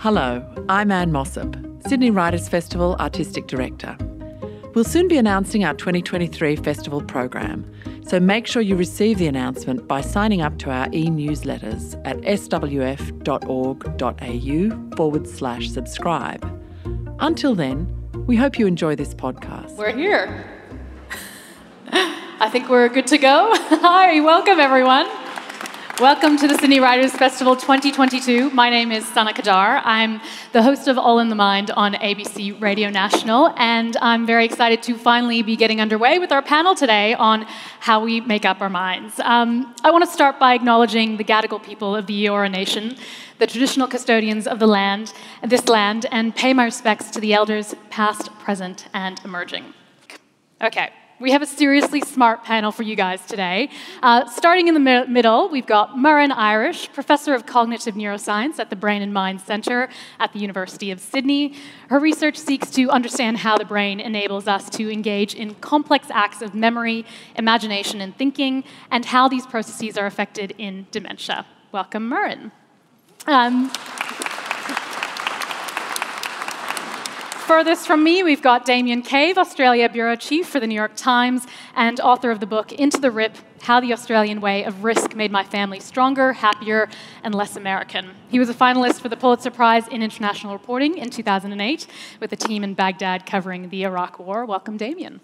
Hello, I'm Anne Mossop, Sydney Writers Festival Artistic Director. We'll soon be announcing our 2023 festival program, so make sure you receive the announcement by signing up to our e newsletters at swf.org.au forward slash subscribe. Until then, we hope you enjoy this podcast. We're here. I think we're good to go. Hi, welcome everyone. Welcome to the Sydney Writers Festival 2022. My name is Sana Qadar. I'm the host of All in the Mind on ABC Radio National, and I'm very excited to finally be getting underway with our panel today on how we make up our minds. Um, I want to start by acknowledging the Gadigal people of the Eora Nation, the traditional custodians of the land, this land, and pay my respects to the elders past, present, and emerging. Okay, we have a seriously smart panel for you guys today. Uh, starting in the mi- middle, we've got Muireann Irish, Professor of Cognitive Neuroscience at the Brain and Mind Centre at the University of Sydney. Her research seeks to understand how the brain enables us to engage in complex acts of memory, imagination, and thinking, and how these processes are affected in dementia. Welcome, Muireann. Um, Furthest from me, we've got Damien Cave, Australia Bureau Chief for the New York Times and author of the book Into the Rip How the Australian Way of Risk Made My Family Stronger, Happier, and Less American. He was a finalist for the Pulitzer Prize in International Reporting in 2008 with a team in Baghdad covering the Iraq War. Welcome, Damien.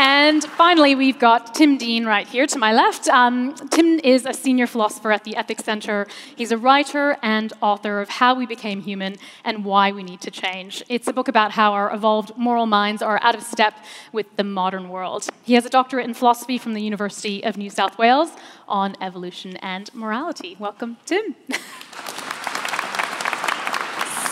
And finally, we've got Tim Dean right here to my left. Um, Tim is a senior philosopher at the Ethics Center. He's a writer and author of How We Became Human and Why We Need to Change. It's a book about how our evolved moral minds are out of step with the modern world. He has a doctorate in philosophy from the University of New South Wales on evolution and morality. Welcome, Tim.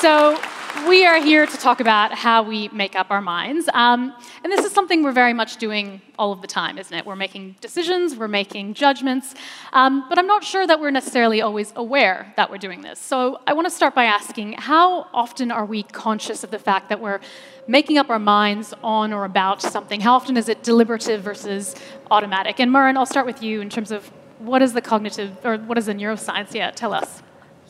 so, we are here to talk about how we make up our minds. Um, and this is something we're very much doing all of the time, isn't it? We're making decisions, we're making judgments, um, but I'm not sure that we're necessarily always aware that we're doing this. So I want to start by asking how often are we conscious of the fact that we're making up our minds on or about something? How often is it deliberative versus automatic? And Muireann, I'll start with you in terms of what is the cognitive, or what does the neuroscience? Yeah, tell us.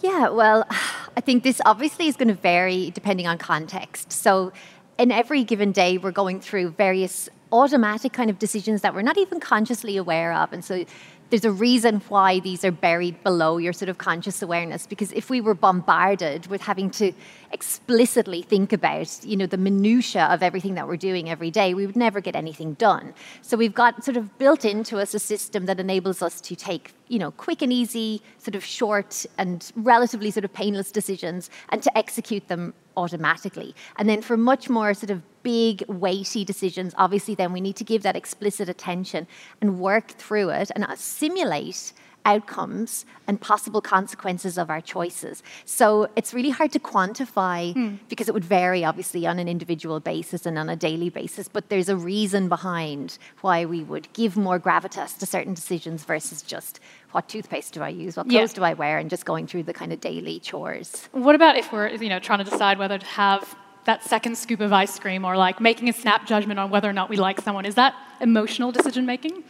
Yeah, well, I think this obviously is going to vary depending on context. So, in every given day, we're going through various automatic kind of decisions that we're not even consciously aware of. And so, there's a reason why these are buried below your sort of conscious awareness because if we were bombarded with having to explicitly think about you know the minutia of everything that we're doing every day we would never get anything done. So we've got sort of built into us a system that enables us to take you know quick and easy sort of short and relatively sort of painless decisions and to execute them automatically. And then for much more sort of big, weighty decisions, obviously, then we need to give that explicit attention and work through it and simulate outcomes and possible consequences of our choices. So it's really hard to quantify mm. because it would vary, obviously, on an individual basis and on a daily basis. But there's a reason behind why we would give more gravitas to certain decisions versus just what toothpaste do I use, what clothes yeah. do I wear, and just going through the kind of daily chores. What about if we're, you know, trying to decide whether to have that second scoop of ice cream or like making a snap judgment on whether or not we like someone. Is that emotional decision making?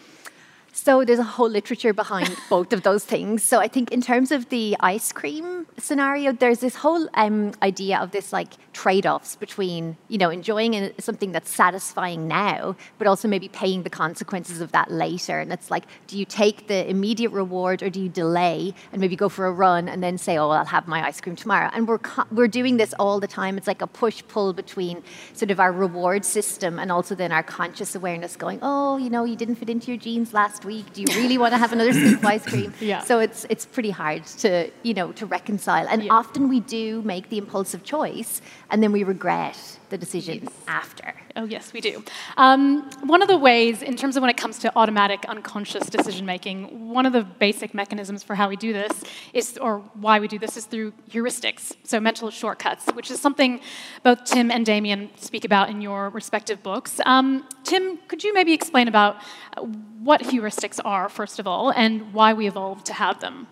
So there's a whole literature behind both of those things. So I think in terms of the ice cream scenario, there's this whole um, idea of this like trade-offs between you know enjoying something that's satisfying now, but also maybe paying the consequences of that later. And it's like, do you take the immediate reward or do you delay and maybe go for a run and then say, oh, I'll have my ice cream tomorrow? And we're we're doing this all the time. It's like a push-pull between sort of our reward system and also then our conscious awareness, going, oh, you know, you didn't fit into your jeans last week. Do you really want to have another scoop of ice cream? Yeah. So it's it's pretty hard to you know to reconcile. And yeah. often we do make the impulsive choice, and then we regret the decision yes. after. Oh yes, we do. Um, one of the ways, in terms of when it comes to automatic, unconscious decision making, one of the basic mechanisms for how we do this is, or why we do this, is through heuristics, so mental shortcuts, which is something both Tim and Damien speak about in your respective books. Um, Tim, could you maybe explain about what heuristics are, first of all, and why we evolved to have them?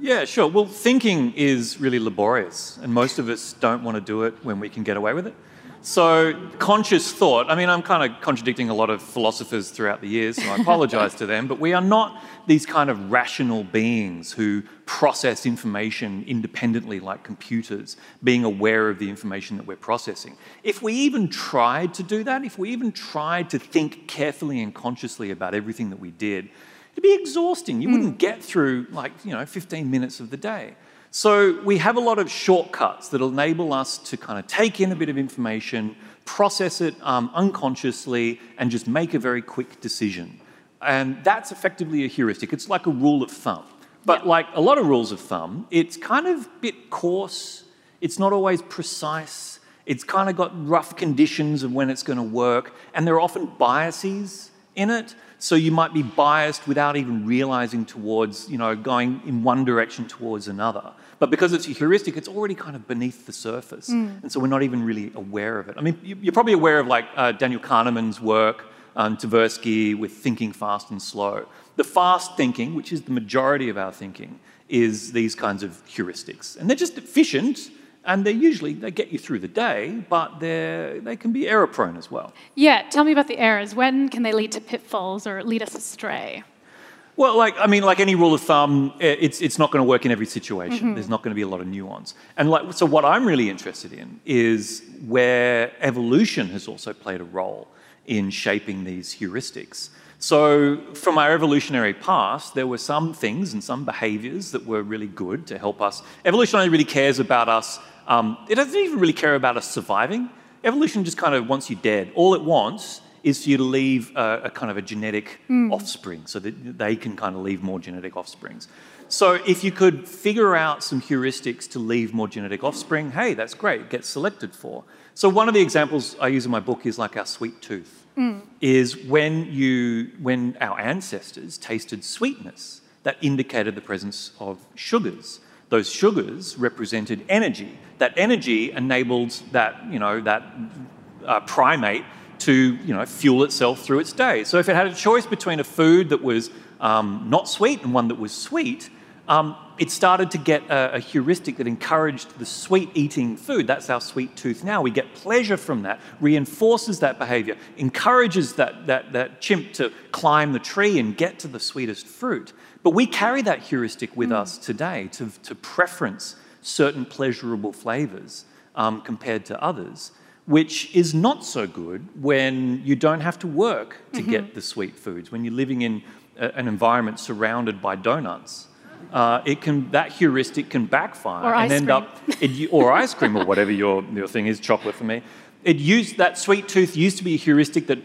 Yeah, sure. Well, thinking is really laborious, and most of us don't want to do it when we can get away with it. So, conscious thought, I mean, I'm kind of contradicting a lot of philosophers throughout the years, so I apologize to them, but we are not these kind of rational beings who process information independently like computers, being aware of the information that we're processing. If we even tried to do that, if we even tried to think carefully and consciously about everything that we did, it'd be exhausting. You mm. wouldn't get through like, you know, 15 minutes of the day. So we have a lot of shortcuts that enable us to kind of take in a bit of information, process it um, unconsciously, and just make a very quick decision. And that's effectively a heuristic. It's like a rule of thumb. But like a lot of rules of thumb, it's kind of a bit coarse. It's not always precise. It's kind of got rough conditions of when it's going to work. And there are often biases in it. So you might be biased without even realizing towards, you know, going in one direction towards another. But because it's a heuristic, it's already kind of beneath the surface. Mm. And so we're not even really aware of it. I mean, you're probably aware of like uh, Daniel Kahneman's work, um, Tversky with thinking fast and slow. The fast thinking, which is the majority of our thinking, is these kinds of heuristics. And they're just efficient and they usually they get you through the day, but they they can be error prone as well. Yeah, tell me about the errors. When can they lead to pitfalls or lead us astray? Well, like I mean, like any rule of thumb, it's it's not going to work in every situation. Mm-hmm. There's not going to be a lot of nuance. And like, so what I'm really interested in is where evolution has also played a role in shaping these heuristics. So, from our evolutionary past, there were some things and some behaviors that were really good to help us. Evolution only really cares about us um, it doesn't even really care about us surviving. Evolution just kind of wants you dead. All it wants is for you to leave a, a kind of a genetic mm. offspring so that they can kind of leave more genetic offsprings. So if you could figure out some heuristics to leave more genetic offspring, hey, that's great, get selected for. So one of the examples I use in my book is like our sweet tooth. Mm. Is when you when our ancestors tasted sweetness that indicated the presence of sugars. Those sugars represented energy. That energy enabled that, you know, that uh, primate to you know, fuel itself through its day. So if it had a choice between a food that was um, not sweet and one that was sweet, um, it started to get a, a, heuristic that encouraged the sweet eating food. That's our sweet tooth now. We get pleasure from that, reinforces that behavior, encourages that, that, that chimp to climb the tree and get to the sweetest fruit. But we carry that heuristic with mm. us today to, to preference certain pleasurable flavors um, compared to others, which is not so good when you don't have to work to mm-hmm. get the sweet foods, when you're living in a, an environment surrounded by donuts. Uh, it can that heuristic can backfire and end cream. up it, or ice cream or whatever your, your thing is chocolate for me it used that sweet tooth used to be a heuristic that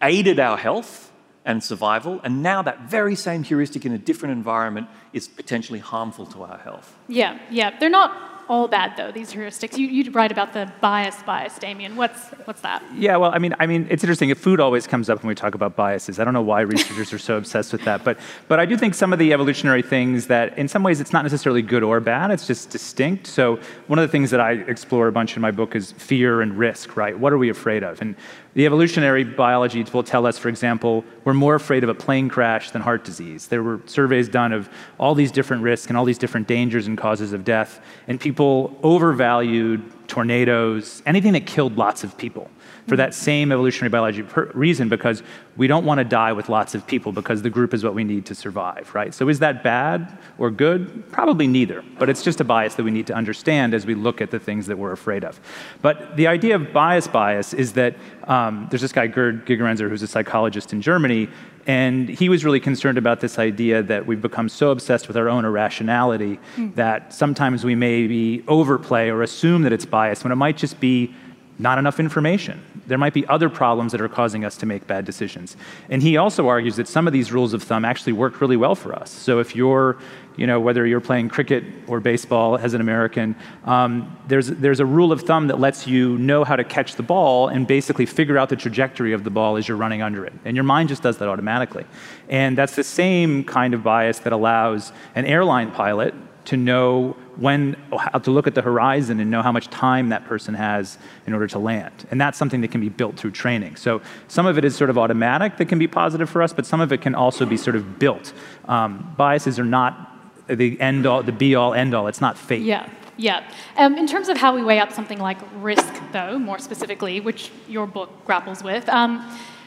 aided our health and survival. And now that very same heuristic in a different environment is potentially harmful to our health. Yeah, yeah. They're not all bad though these heuristics. You, you write about the bias bias damien. What's what's that? Yeah well i mean i mean it's interesting. Food always comes up when we talk about biases. I don't know why researchers are so obsessed with that but but i do think some of the evolutionary things that in some ways it's not necessarily good or bad. It's just distinct. So one of the things that i explore a bunch in my book is fear and risk right? What are we afraid of? And the evolutionary biology will tell us, for example, we're more afraid of a plane crash than heart disease. There were surveys done of all these different risks and all these different dangers and causes of death, and people overvalued tornadoes, anything that killed lots of people for that same evolutionary biology reason because we don't want to die with lots of people because the group is what we need to survive, right? So is that bad or good? Probably neither, but it's just a bias that we need to understand as we look at the things that we're afraid of. But the idea of bias bias is that um, there's this guy, Gerd Gigerenzer, who's a psychologist in Germany, and he was really concerned about this idea that we've become so obsessed with our own irrationality mm. that sometimes we maybe overplay or assume that it's biased when it might just be not enough information. There might be other problems that are causing us to make bad decisions. And he also argues that some of these rules of thumb actually work really well for us. So if you're, you know, whether you're playing cricket or baseball as an American, um, there's, there's a rule of thumb that lets you know how to catch the ball and basically figure out the trajectory of the ball as you're running under it. And your mind just does that automatically. And that's the same kind of bias that allows an airline pilot to know when to look at the horizon and know how much time that person has in order to land. And that's something that can be built through training. So some of it is sort of automatic that can be positive for us but some of it can also be sort of built. Um, biases are not the end all the be all end all it's not fate. Yeah. Yeah. Um, in terms of how we weigh up something like risk, though, more specifically, which your book grapples with, um,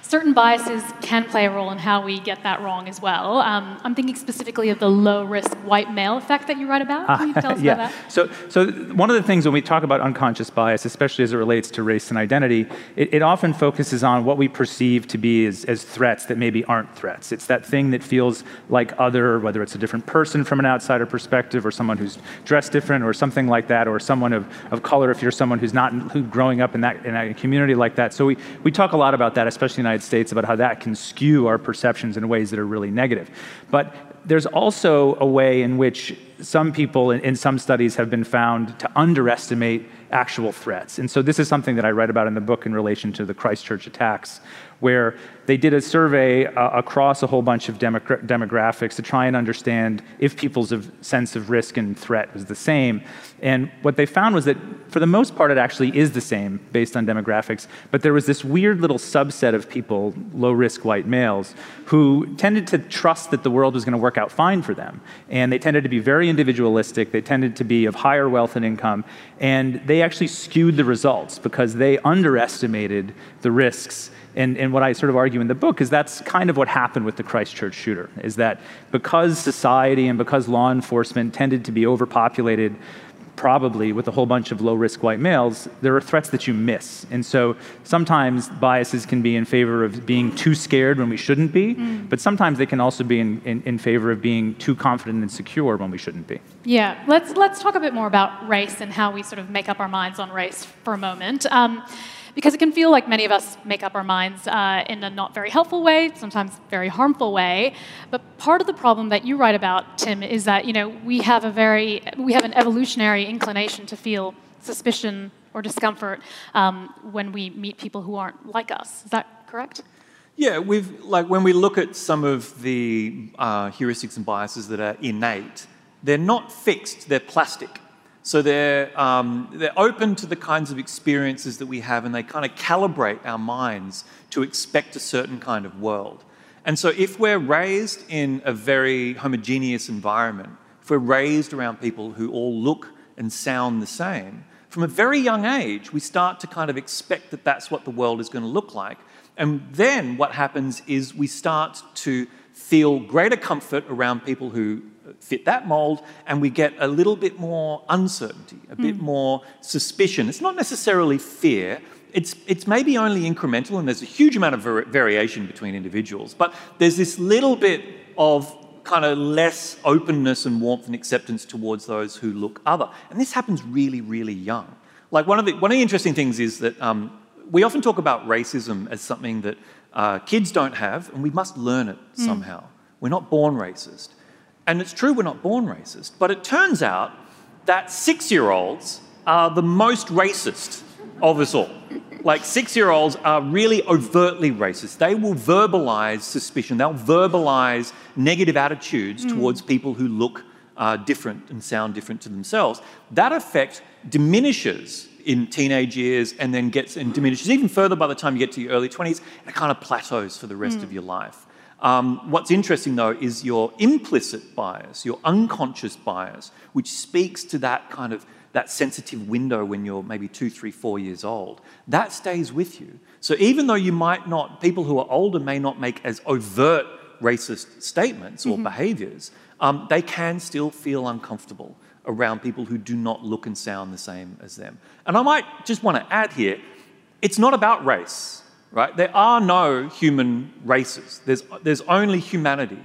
certain biases can play a role in how we get that wrong as well. Um, I'm thinking specifically of the low risk white male effect that you write about. Can you tell us yeah. about that? So, so one of the things when we talk about unconscious bias, especially as it relates to race and identity, it, it often focuses on what we perceive to be as, as threats that maybe aren't threats. It's that thing that feels like other, whether it's a different person from an outsider perspective, or someone who's dressed different, or something like that, or someone of, of color if you're someone who's not who growing up in that in a community like that. So we, we talk a lot about that, especially in United States, about how that can skew our perceptions in ways that are really negative. But there's also a way in which some people in, in, some studies have been found to underestimate actual threats. And so this is something that I write about in the book in relation to the Christchurch attacks, where they did a survey uh, across a whole bunch of demogra- demographics to try and understand if people's sense of risk and threat was the same. And what they found was that for the most part, it actually is the same based on demographics. But there was this weird little subset of people, low risk white males, who tended to trust that the world was going to work out fine for them. And they tended to be very individualistic, they tended to be of higher wealth and income, and they actually skewed the results because they underestimated the risks and, and what I sort of argue in the book is that's kind of what happened with the Christchurch shooter, is that because society and because law enforcement tended to be overpopulated, probably with a whole bunch of low risk white males, there are threats that you miss. And so sometimes biases can be in favor of being too scared when we shouldn't be, mm. but sometimes they can also be in, in, in, favor of being too confident and secure when we shouldn't be. Yeah, let's, let's talk a bit more about race and how we sort of make up our minds on race for a moment. Um, because it can feel like many of us make up our minds uh, in a not very helpful way, sometimes very harmful way. But part of the problem that you write about, Tim, is that you know we have a very we have an evolutionary inclination to feel suspicion or discomfort um, when we meet people who aren't like us. Is that correct? Yeah, we've like when we look at some of the uh, heuristics and biases that are innate, they're not fixed; they're plastic. So they're, um, they're open to the kinds of experiences that we have, and they kind of calibrate our minds to expect a certain kind of world. And so if we're raised in a very homogeneous environment, if we're raised around people who all look and sound the same, from a very young age, we start to kind of expect that that's what the world is going to look like. And then what happens is we start to feel greater comfort around people who fit that mold, and we get a little bit more uncertainty, a mm. bit hmm. more suspicion. It's not necessarily fear. It's, it's maybe only incremental, and there's a huge amount of variation between individuals, but there's this little bit of kind of less openness and warmth and acceptance towards those who look other. And this happens really, really young. Like one of the, one of the interesting things is that um, we often talk about racism as something that uh, kids don't have, and we must learn it mm. somehow. We're not born racist. And it's true we're not born racist, but it turns out that six year olds are the most racist of us all. Like, six year olds are really overtly racist. They will verbalize suspicion, they'll verbalize negative attitudes mm. towards people who look uh, different and sound different to themselves. That effect diminishes in teenage years and then gets and diminishes even further by the time you get to your early 20s and it kind of plateaus for the rest mm. of your life. Um, what's interesting though is your implicit bias, your unconscious bias, which speaks to that kind of that sensitive window when you're maybe two, three, four years old. That stays with you. So even though you might not, people who are older may not make as overt racist statements or mm-hmm. behaviors, um, they can still feel uncomfortable around people who do not look and sound the same as them. And I might just want to add here it's not about race right? There are no human races, there's, there's only humanity.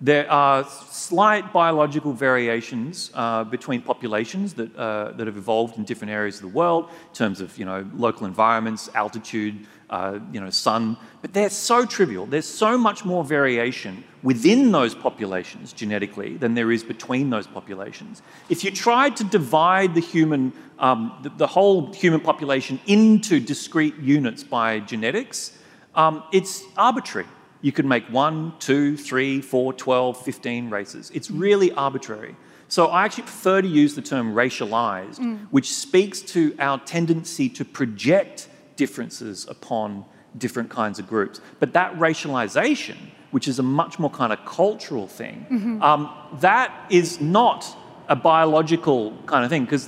There are slight biological variations uh, between populations that, uh, that have evolved in different areas of the world in terms of you know, local environments, altitude, uh, you know, sun, but they're so trivial. There's so much more variation within those populations genetically than there is between those populations. If you tried to divide the human, um, the, the, whole human population into discrete units by genetics, um, it's arbitrary. You could make one, two, three, four, 12, 15 races. It's really arbitrary. So I actually prefer to use the term racialized, mm. which speaks to our tendency to project differences upon different kinds of groups. But that racialization, which is a much more kind of cultural thing, mm-hmm. um, that is not a biological kind of thing because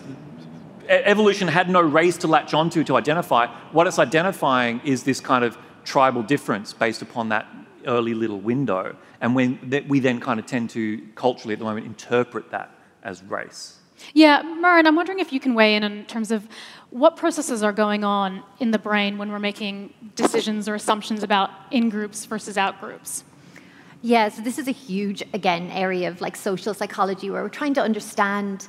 evolution had no race to latch onto to identify. What it's identifying is this kind of tribal difference based upon that early little window. And when that we then kind of tend to culturally at the moment interpret that as race. Yeah, Muireann, I'm wondering if you can weigh in in terms of what processes are going on in the brain when we're making decisions or assumptions about in groups versus out groups. Yeah, so this is a huge, again, area of like social psychology where we're trying to understand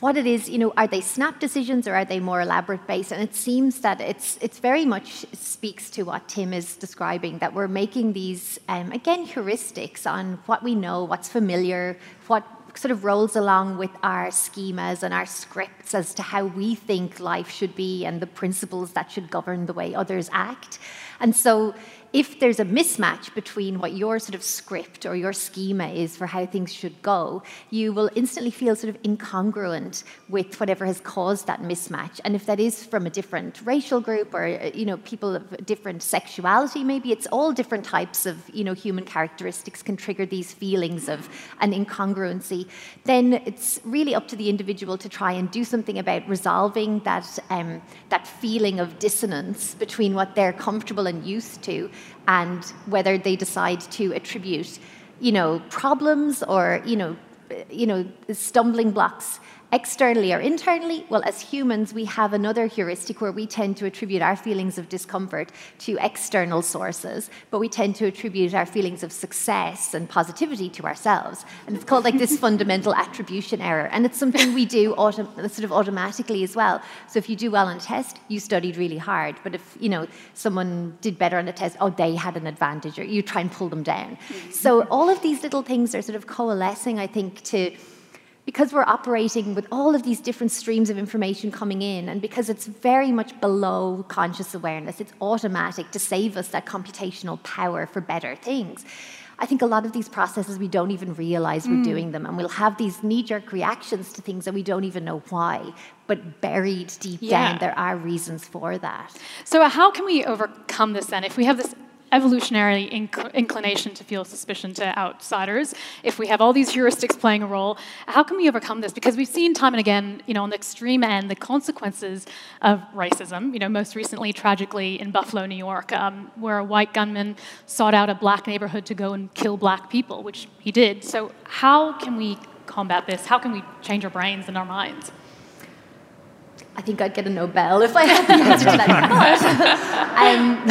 what it is, you know, are they snap decisions or are they more elaborate based? And it seems that it's it's very much speaks to what Tim is describing that we're making these um, again heuristics on what we know, what's familiar, what sort of rolls along with our schemas and our scripts as to how we think life should be and the principles that should govern the way others act. And so if there's a mismatch between what your sort of script or your schema is for how things should go, you will instantly feel sort of incongruent with whatever has caused that mismatch. And if that is from a different racial group or you know people of different sexuality, maybe it's all different types of you know human characteristics can trigger these feelings of an incongruency. Then it's really up to the individual to try and do something about resolving that um, that feeling of dissonance between what they're comfortable and used to and whether they decide to attribute, you know, problems or, you know, you know, stumbling blocks externally or internally? Well, as humans, we have another heuristic where we tend to attribute our feelings of discomfort to external sources, but we tend to attribute our feelings of success and positivity to ourselves. And it's called like this fundamental attribution error. And it's something we do autom- sort of automatically as well. So if you do well on a test, you studied really hard. But if, you know, someone did better on a test, oh, they had an advantage, or you try and pull them down. Hmm. So all of these little things are sort of coalescing, I think, to because we're operating with all of these different streams of information coming in, and because it's very much below conscious awareness, it's automatic to save us that computational power for better things. I think a lot of these processes we don't even realize we're mm. doing them, and we'll have these knee jerk reactions to things that we don't even know why. But buried deep yeah. down, there are reasons for that. So, how can we overcome this then? If we have this evolutionary inc- inclination to feel suspicion to outsiders, if we have all these heuristics playing a role, how can we overcome this? Because we've seen time and again, you know, on the extreme end, the consequences of racism. You know, most recently, tragically, in Buffalo, New York, um, where a white gunman sought out a black neighborhood to go and kill black people, which he did. So, how can we combat this? How can we change our brains and our minds? I think I'd get a Nobel if I had the answer to that. um,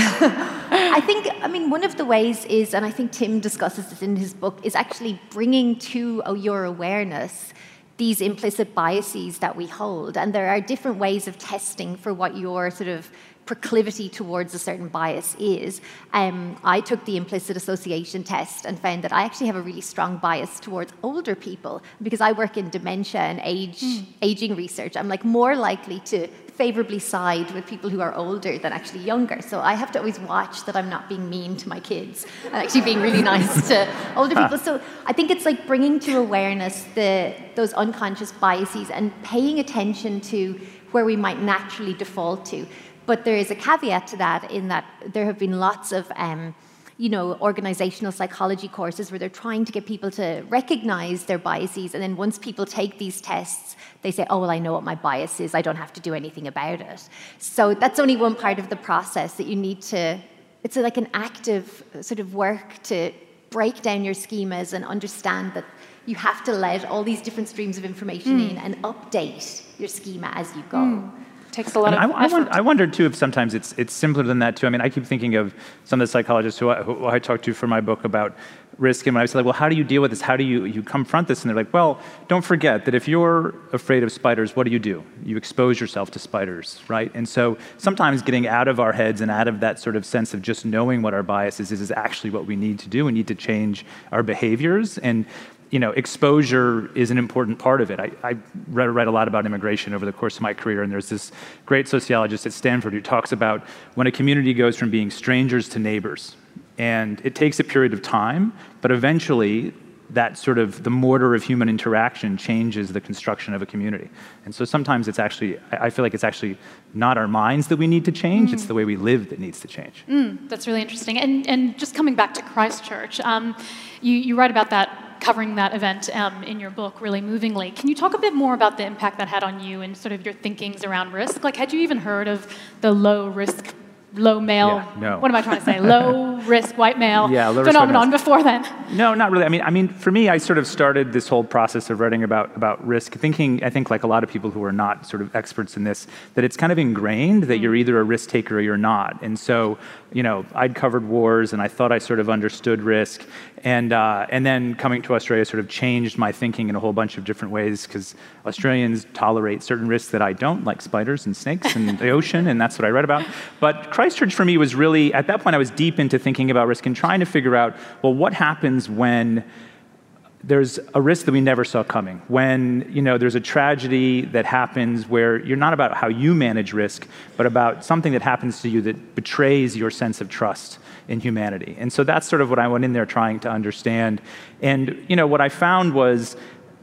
I think, I mean, one of the ways is, and I think Tim discusses this in his book, is actually bringing to your awareness these implicit biases that we hold. And there are different ways of testing for what your sort of proclivity towards a certain bias is. Um, I took the implicit association test and found that I actually have a really strong bias towards older people because I work in dementia and age mm. aging research. I'm like more likely to favorably side with people who are older than actually younger. So I have to always watch that I'm not being mean to my kids and actually being really nice to older people. So I think it's like bringing to awareness the those unconscious biases and paying attention to where we might naturally default to. But there is a caveat to that in that there have been lots of um, you know, organizational psychology courses where they're trying to get people to recognize their biases. And then once people take these tests, they say, oh, well, I know what my bias is. I don't have to do anything about it. So that's only one part of the process that you need to, it's like an active sort of work to break down your schemas and understand that you have to let all these different streams of information mm. in and update your schema as you go. Mm takes a lot I of I, effort. I, I wonder too if sometimes it's it's simpler than that too. I mean, I keep thinking of some of the psychologists who I, who I talked to for my book about risk, and when I was like, well, how do you deal with this? How do you you confront this? And they're like, well, don't forget that if you're afraid of spiders, what do you do? You expose yourself to spiders, right? And so sometimes getting out of our heads and out of that sort of sense of just knowing what our biases is is actually what we need to do. We need to change our behaviors and you know, exposure is an important part of it. I, I read, read, a lot about immigration over the course of my career, and there's this great sociologist at Stanford who talks about when a community goes from being strangers to neighbors. And it takes a period of time, but eventually that sort of the mortar of human interaction changes the construction of a community. And so sometimes it's actually, I feel like it's actually not our minds that we need to change, mm. it's the way we live that needs to change. Mm, that's really interesting. And, and just coming back to Christchurch, um, you, you write about that covering that event um, in your book really movingly. Can you talk a bit more about the impact that had on you and sort of your thinkings around risk? Like, had you even heard of the low risk low male. Yeah, no. What am I trying to say? low risk white male yeah, low phenomenon before then. No, not really. I mean, I mean, for me, I sort of started this whole process of writing about about risk, thinking I think like a lot of people who are not sort of experts in this, that it's kind of ingrained that mm. you're either a risk taker or you're not. And so, you know, I'd covered wars and I thought I sort of understood risk, and uh, and then coming to Australia sort of changed my thinking in a whole bunch of different ways because Australians tolerate certain risks that I don't, like spiders and snakes and the ocean, and that's what I read about. But Christchurch for me was really, at that point, I was deep into thinking about risk and trying to figure out, well, what happens when there's a risk that we never saw coming. When you know there's a tragedy that happens where you're not about how you manage risk, but about something that happens to you that betrays your sense of trust in humanity. And so that's sort of what I went in there trying to understand. And you know what I found was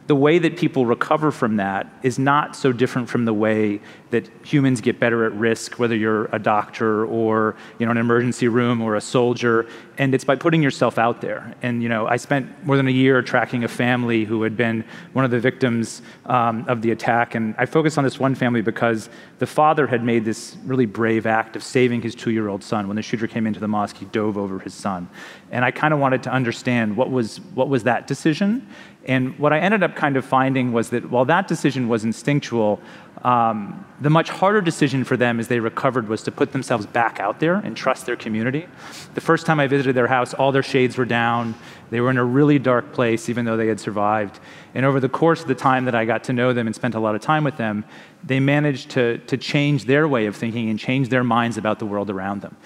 the way that people recover from that is not so different from the way that humans get better at risk, whether you're a doctor or you know an emergency room or a soldier, and it's by putting yourself out there. And you know, I spent more than a year tracking a family who had been one of the victims um, of the attack, and I focused on this one family because the father had made this really brave act of saving his two-year-old son. When the shooter came into the mosque, he dove over his son, and I kind of wanted to understand what was what was that decision and what I ended up kind of finding was that while that decision was instinctual, um, the much harder decision for them as they recovered was to put themselves back out there and trust their community. The first time I visited their house, all their shades were down. They were in a really dark place, even though they had survived. And over the course of the time that I got to know them and spent a lot of time with them, they managed to, to change their way of thinking and change their minds about the world around them.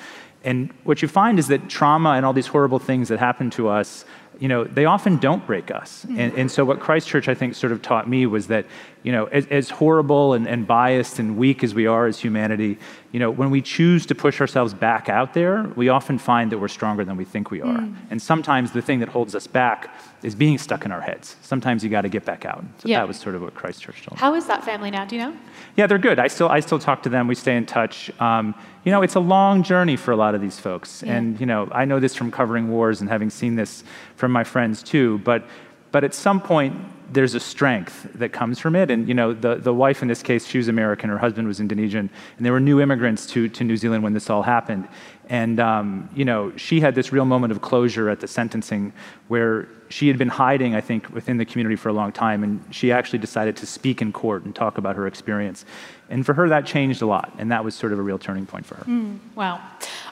And what you find is that trauma and all these horrible things that happen to us you know, they often don't break us. And, and, so what Christchurch, I think, sort of taught me was that, you know, as, as, horrible and, and biased and weak as we are as humanity, you know, when we choose to push ourselves back out there, we often find that we're stronger than we think we are. Mm. And sometimes the thing that holds us back is being stuck in our heads. Sometimes you got to get back out. So yeah. that was sort of what Christchurch told me. How is that family now? Do you know? Yeah, they're good. I still, I still talk to them. We stay in touch. Um, you know, it's a long journey for a lot of these folks. Yeah. And, you know, I know this from covering wars and having seen this from my friends too. But, but at some point, there's a strength that comes from it. And, you know, the, the wife in this case, she was American, her husband was Indonesian, and they were new immigrants to, to New Zealand when this all happened. And, um, you know, she had this real moment of closure at the sentencing where she had been hiding, I think, within the community for a long time, and she actually decided to speak in court and talk about her experience. And for her, that changed a lot, and that was sort of a real turning point for her. Mm, wow.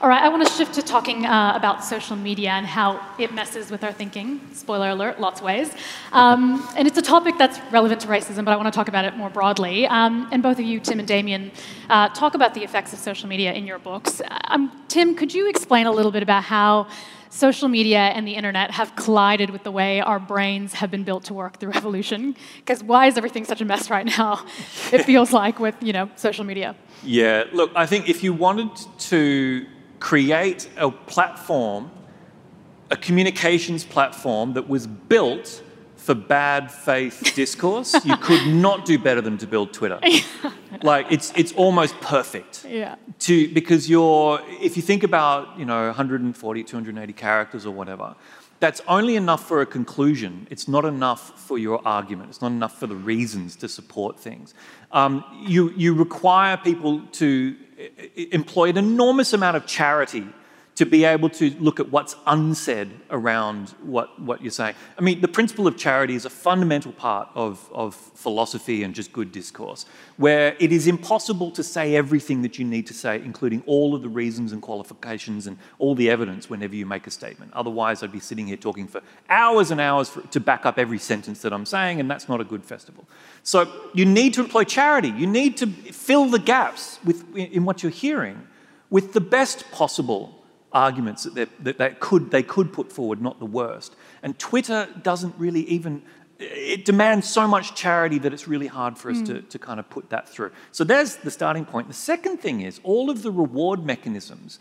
All right, I want to shift to talking uh, about social media and how it messes with our thinking. Spoiler alert, lots of ways. Um, and it's a topic that's relevant to racism, but I want to talk about it more broadly. Um, and both of you, Tim and Damien, uh, talk about the effects of social media in your books. Um, Tim, could you explain a little bit about how social media and the internet have collided with the way our brains have been built to work through evolution. Because why is everything such a mess right now? it feels like with you know social media. Yeah, look, I think if you wanted to create a platform, a communications platform that was built for bad faith discourse, you could not do better than to build Twitter. like it's it's almost perfect. Yeah. To because you're if you think about, you know, 140, 280 characters or whatever, that's only enough for a conclusion. It's not enough for your argument. It's not enough for the reasons to support things. Um, you, you require people to employ an enormous amount of charity to be able to look at what's unsaid around what, what you're saying. I mean, the principle of charity is a fundamental part of, of philosophy and just good discourse, where it is impossible to say everything that you need to say, including all of the reasons and qualifications and all the evidence whenever you make a statement. Otherwise, I'd be sitting here talking for hours and hours for, to back up every sentence that I'm saying, and that's not a good festival. So you need to employ charity. You need to fill the gaps with, in what you're hearing with the best possible arguments that, that, that could, they could put forward, not the worst. And Twitter doesn't really even, it demands so much charity that it's really hard for us mm. to, to kind of put that through. So there's the starting point. The second thing is all of the reward mechanisms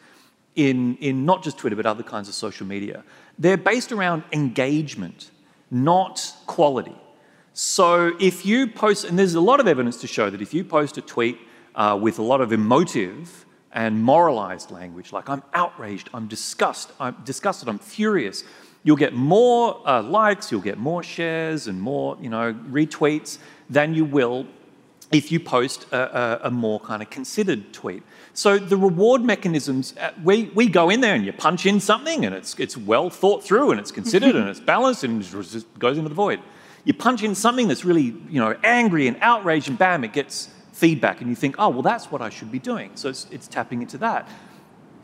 in, in not just Twitter, but other kinds of social media, they're based around engagement, not quality. So if you post, and there's a lot of evidence to show that if you post a tweet uh, with a lot of emotive and moralized language, like I'm outraged, I'm disgusted, I'm disgusted, I'm furious. You'll get more uh, likes, you'll get more shares and more, you know, retweets than you will if you post a, a, a more kind of considered tweet. So the reward mechanisms, uh, we, we go in there and you punch in something and it's, it's well thought through and it's considered and it's balanced and it just goes into the void. You punch in something that's really, you know, angry and outraged and bam, it gets feedback and you think, oh, well, that's what I should be doing. So it's, it's tapping into that.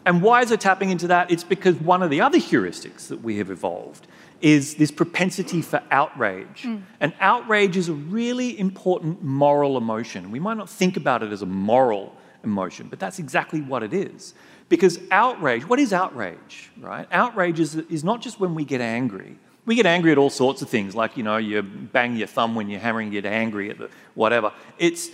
And why is it tapping into that? It's because one of the other heuristics that we have evolved is this propensity for outrage. Mm. And outrage is a really important moral emotion. We might not think about it as a moral emotion, but that's exactly what it is. Because outrage, what is outrage, right? Outrage is, is not just when we get angry. We get angry at all sorts of things, like, you know, you bang your thumb when you're hammering, you get angry at the whatever. It's,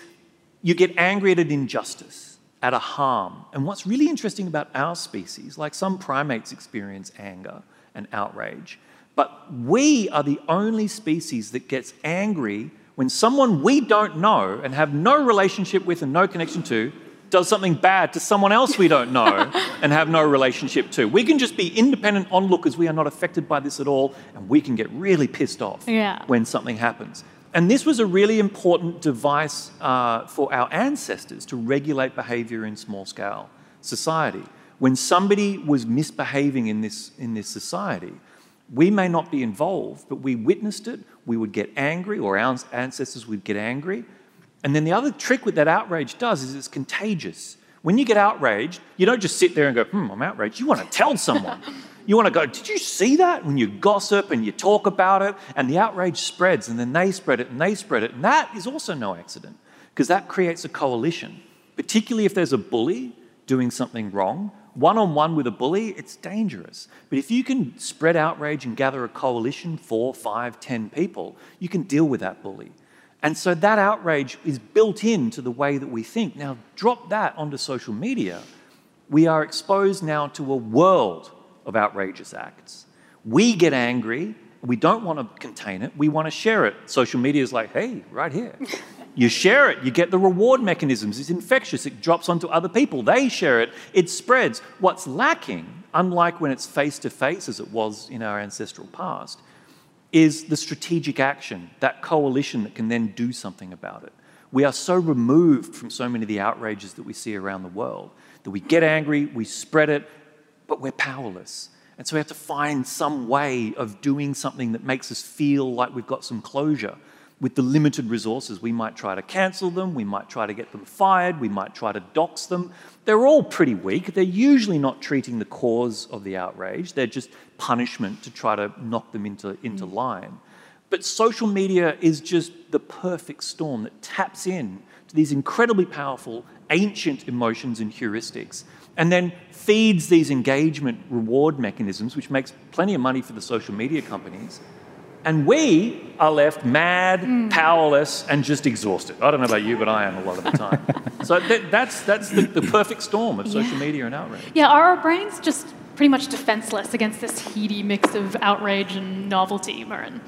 you get angry at an injustice, at a harm. And what's really interesting about our species, like some primates experience anger and outrage, but we are the only species that gets angry when someone we don't know and have no relationship with and no connection to does something bad to someone else we don't know and have no relationship to. We can just be independent onlookers. We are not affected by this at all, and we can get really pissed off yeah. when something happens. And this was a really important device uh, for our ancestors to regulate behavior in small scale society. When somebody was misbehaving in this, in this society, we may not be involved, but we witnessed it. We would get angry, or our ancestors would get angry. And then the other trick with that outrage does is it's contagious. When you get outraged, you don't just sit there and go, hmm, I'm outraged. You want to tell someone. You want to go, did you see that? When you gossip and you talk about it, and the outrage spreads, and then they spread it, and they spread it. And that is also no accident, because that creates a coalition, particularly if there's a bully doing something wrong. One on one with a bully, it's dangerous. But if you can spread outrage and gather a coalition, four, five, ten people, you can deal with that bully. And so that outrage is built into the way that we think. Now, drop that onto social media. We are exposed now to a world of outrageous acts. We get angry, we don't want to contain it, we want to share it. Social media is like, hey, right here. You share it, you get the reward mechanisms. It's infectious, it drops onto other people. They share it, it spreads. What's lacking, unlike when it's face to face as it was in our ancestral past, is the strategic action, that coalition that can then do something about it. We are so removed from so many of the outrages that we see around the world that we get angry, we spread it, but we're powerless. And so we have to find some way of doing something that makes us feel like we've got some closure. With the limited resources, we might try to cancel them, we might try to get them fired, we might try to dox them. They're all pretty weak. They're usually not treating the cause of the outrage, they're just punishment to try to knock them into, into mm. line. But social media is just the perfect storm that taps in to these incredibly powerful ancient emotions and heuristics and then feeds these engagement reward mechanisms, which makes plenty of money for the social media companies. And we are left mad, mm. powerless, and just exhausted. I don't know about you, but I am a lot of the time. so that, that's, that's the, the, perfect storm of social yeah. media and outrage. Yeah, are our brains just pretty much defenseless against this heady mix of outrage and novelty, Muireann?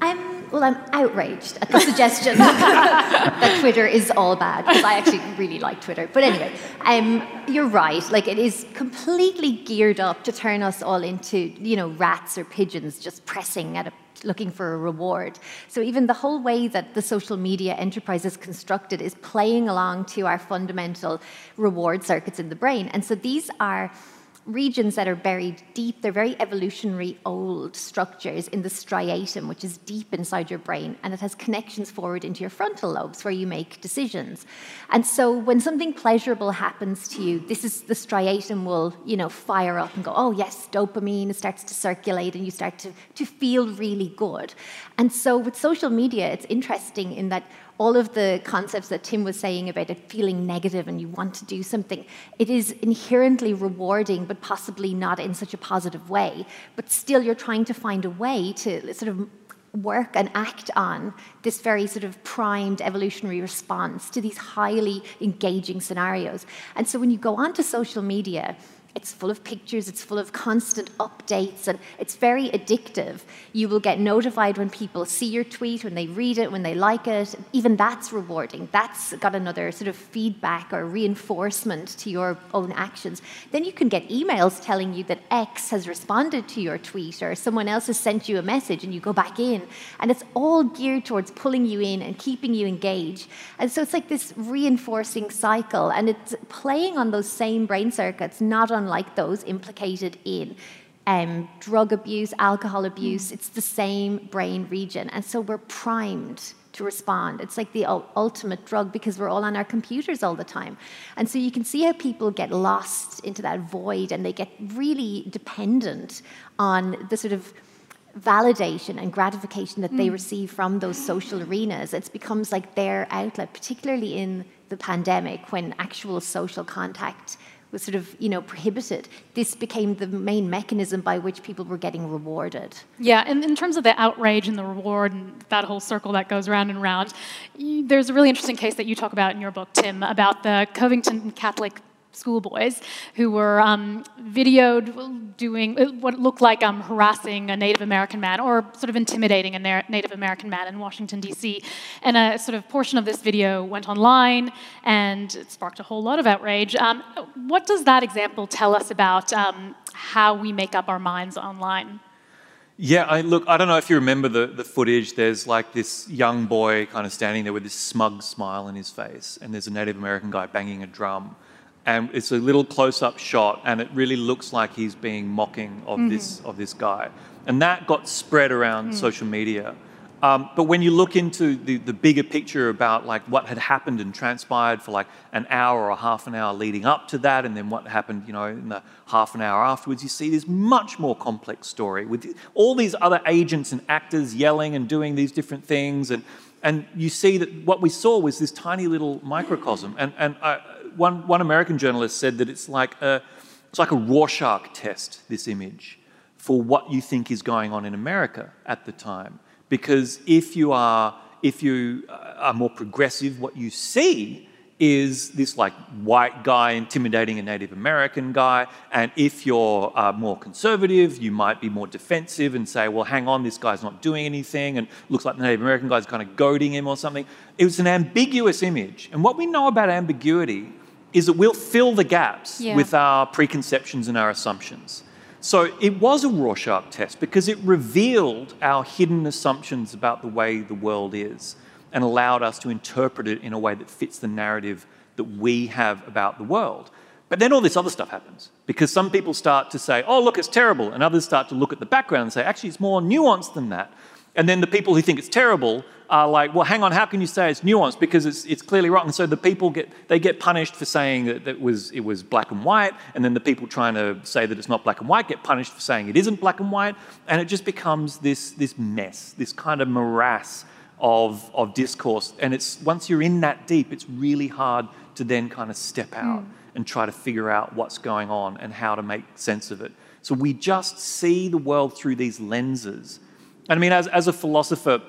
I'm well, I'm outraged at the suggestion that Twitter is all bad because I actually really like Twitter. But anyway, um, you're right. Like it is completely geared up to turn us all into you know rats or pigeons just pressing at a looking for a reward. So even the whole way that the social media enterprise is constructed is playing along to our fundamental reward circuits in the brain. And so these are regions that are buried deep. They're very evolutionary old structures in the striatum, which is deep inside your brain, and it has connections forward into your frontal lobes where you make decisions. And so when something pleasurable happens to you, this is the striatum will, you know, fire up and go, oh yes, dopamine starts to circulate and you start to, to feel really good. And so with social media, it's interesting in that all of the concepts that Tim was saying about it feeling negative and you want to do something, it is inherently rewarding, but possibly not in such a positive way. But still, you're trying to find a way to sort of work and act on this very sort of primed evolutionary response to these highly engaging scenarios. And so when you go onto social media, it's full of pictures, it's full of constant updates, and it's very addictive. You will get notified when people see your tweet, when they read it, when they like it. Even that's rewarding. That's got another sort of feedback or reinforcement to your own actions. Then you can get emails telling you that X has responded to your tweet, or someone else has sent you a message, and you go back in. And it's all geared towards pulling you in and keeping you engaged. And so it's like this reinforcing cycle, and it's playing on those same brain circuits, not on unlike those implicated in um, drug abuse, alcohol abuse. It's the same brain region. And so we're primed to respond. It's like the ultimate drug because we're all on our computers all the time. And so you can see how people get lost into that void and they get really dependent on the sort of validation and gratification that mm. they receive from those social arenas. It becomes like their outlet, particularly in the pandemic when actual social contact was sort of you know prohibited, this became the main mechanism by which people were getting rewarded. Yeah, and in terms of the outrage and the reward and that whole circle that goes round and round, there's a really interesting case that you talk about in your book, Tim, about the Covington Catholic schoolboys who were um, videoed doing uh, what looked like um, harassing a Native American man or sort of intimidating a Native American man in Washington, D.C. And a sort of portion of this video went online and it sparked a whole lot of outrage. Um, what does that example tell us about um, how we make up our minds online? Yeah, I, look, I don't know if you remember the, the footage. There's like this young boy kind of standing there with this smug smile in his face, and there's a Native American guy banging a drum and it's a little close-up shot, and it really looks like he's being mocking of mm-hmm. this of this guy, and that got spread around mm. social media. Um, but when you look into the, the bigger picture about like what had happened and transpired for like an hour or a half an hour leading up to that, and then what happened, you know, in the half an hour afterwards, you see this much more complex story with all these other agents and actors yelling and doing these different things, and and you see that what we saw was this tiny little microcosm, and and I, one, one American journalist said that it's like, a, it's like a Rorschach test, this image, for what you think is going on in America at the time. Because if you are, if you are more progressive, what you see is this like white guy intimidating a Native American guy. And if you're uh, more conservative, you might be more defensive and say, well, hang on, this guy's not doing anything. And looks like the Native American guy's kind of goading him or something. It was an ambiguous image. And what we know about ambiguity is that we'll fill the gaps yeah. with our preconceptions and our assumptions. So it was a Rorschach test because it revealed our hidden assumptions about the way the world is and allowed us to interpret it in a way that fits the narrative that we have about the world. But then all this other stuff happens because some people start to say, oh, look, it's terrible. And others start to look at the background and say, actually, it's more nuanced than that. And then the people who think it's terrible are like, well, hang on, how can you say it's nuanced? Because it's, it's clearly wrong. And so the people get, they get punished for saying that, that was, it was black and white. And then the people trying to say that it's not black and white get punished for saying it isn't black and white. And it just becomes this, this mess, this kind of morass of, of discourse. And it's, once you're in that deep, it's really hard to then kind of step out mm. and try to figure out what's going on and how to make sense of it. So we just see the world through these lenses. And I mean, as, as a philosopher,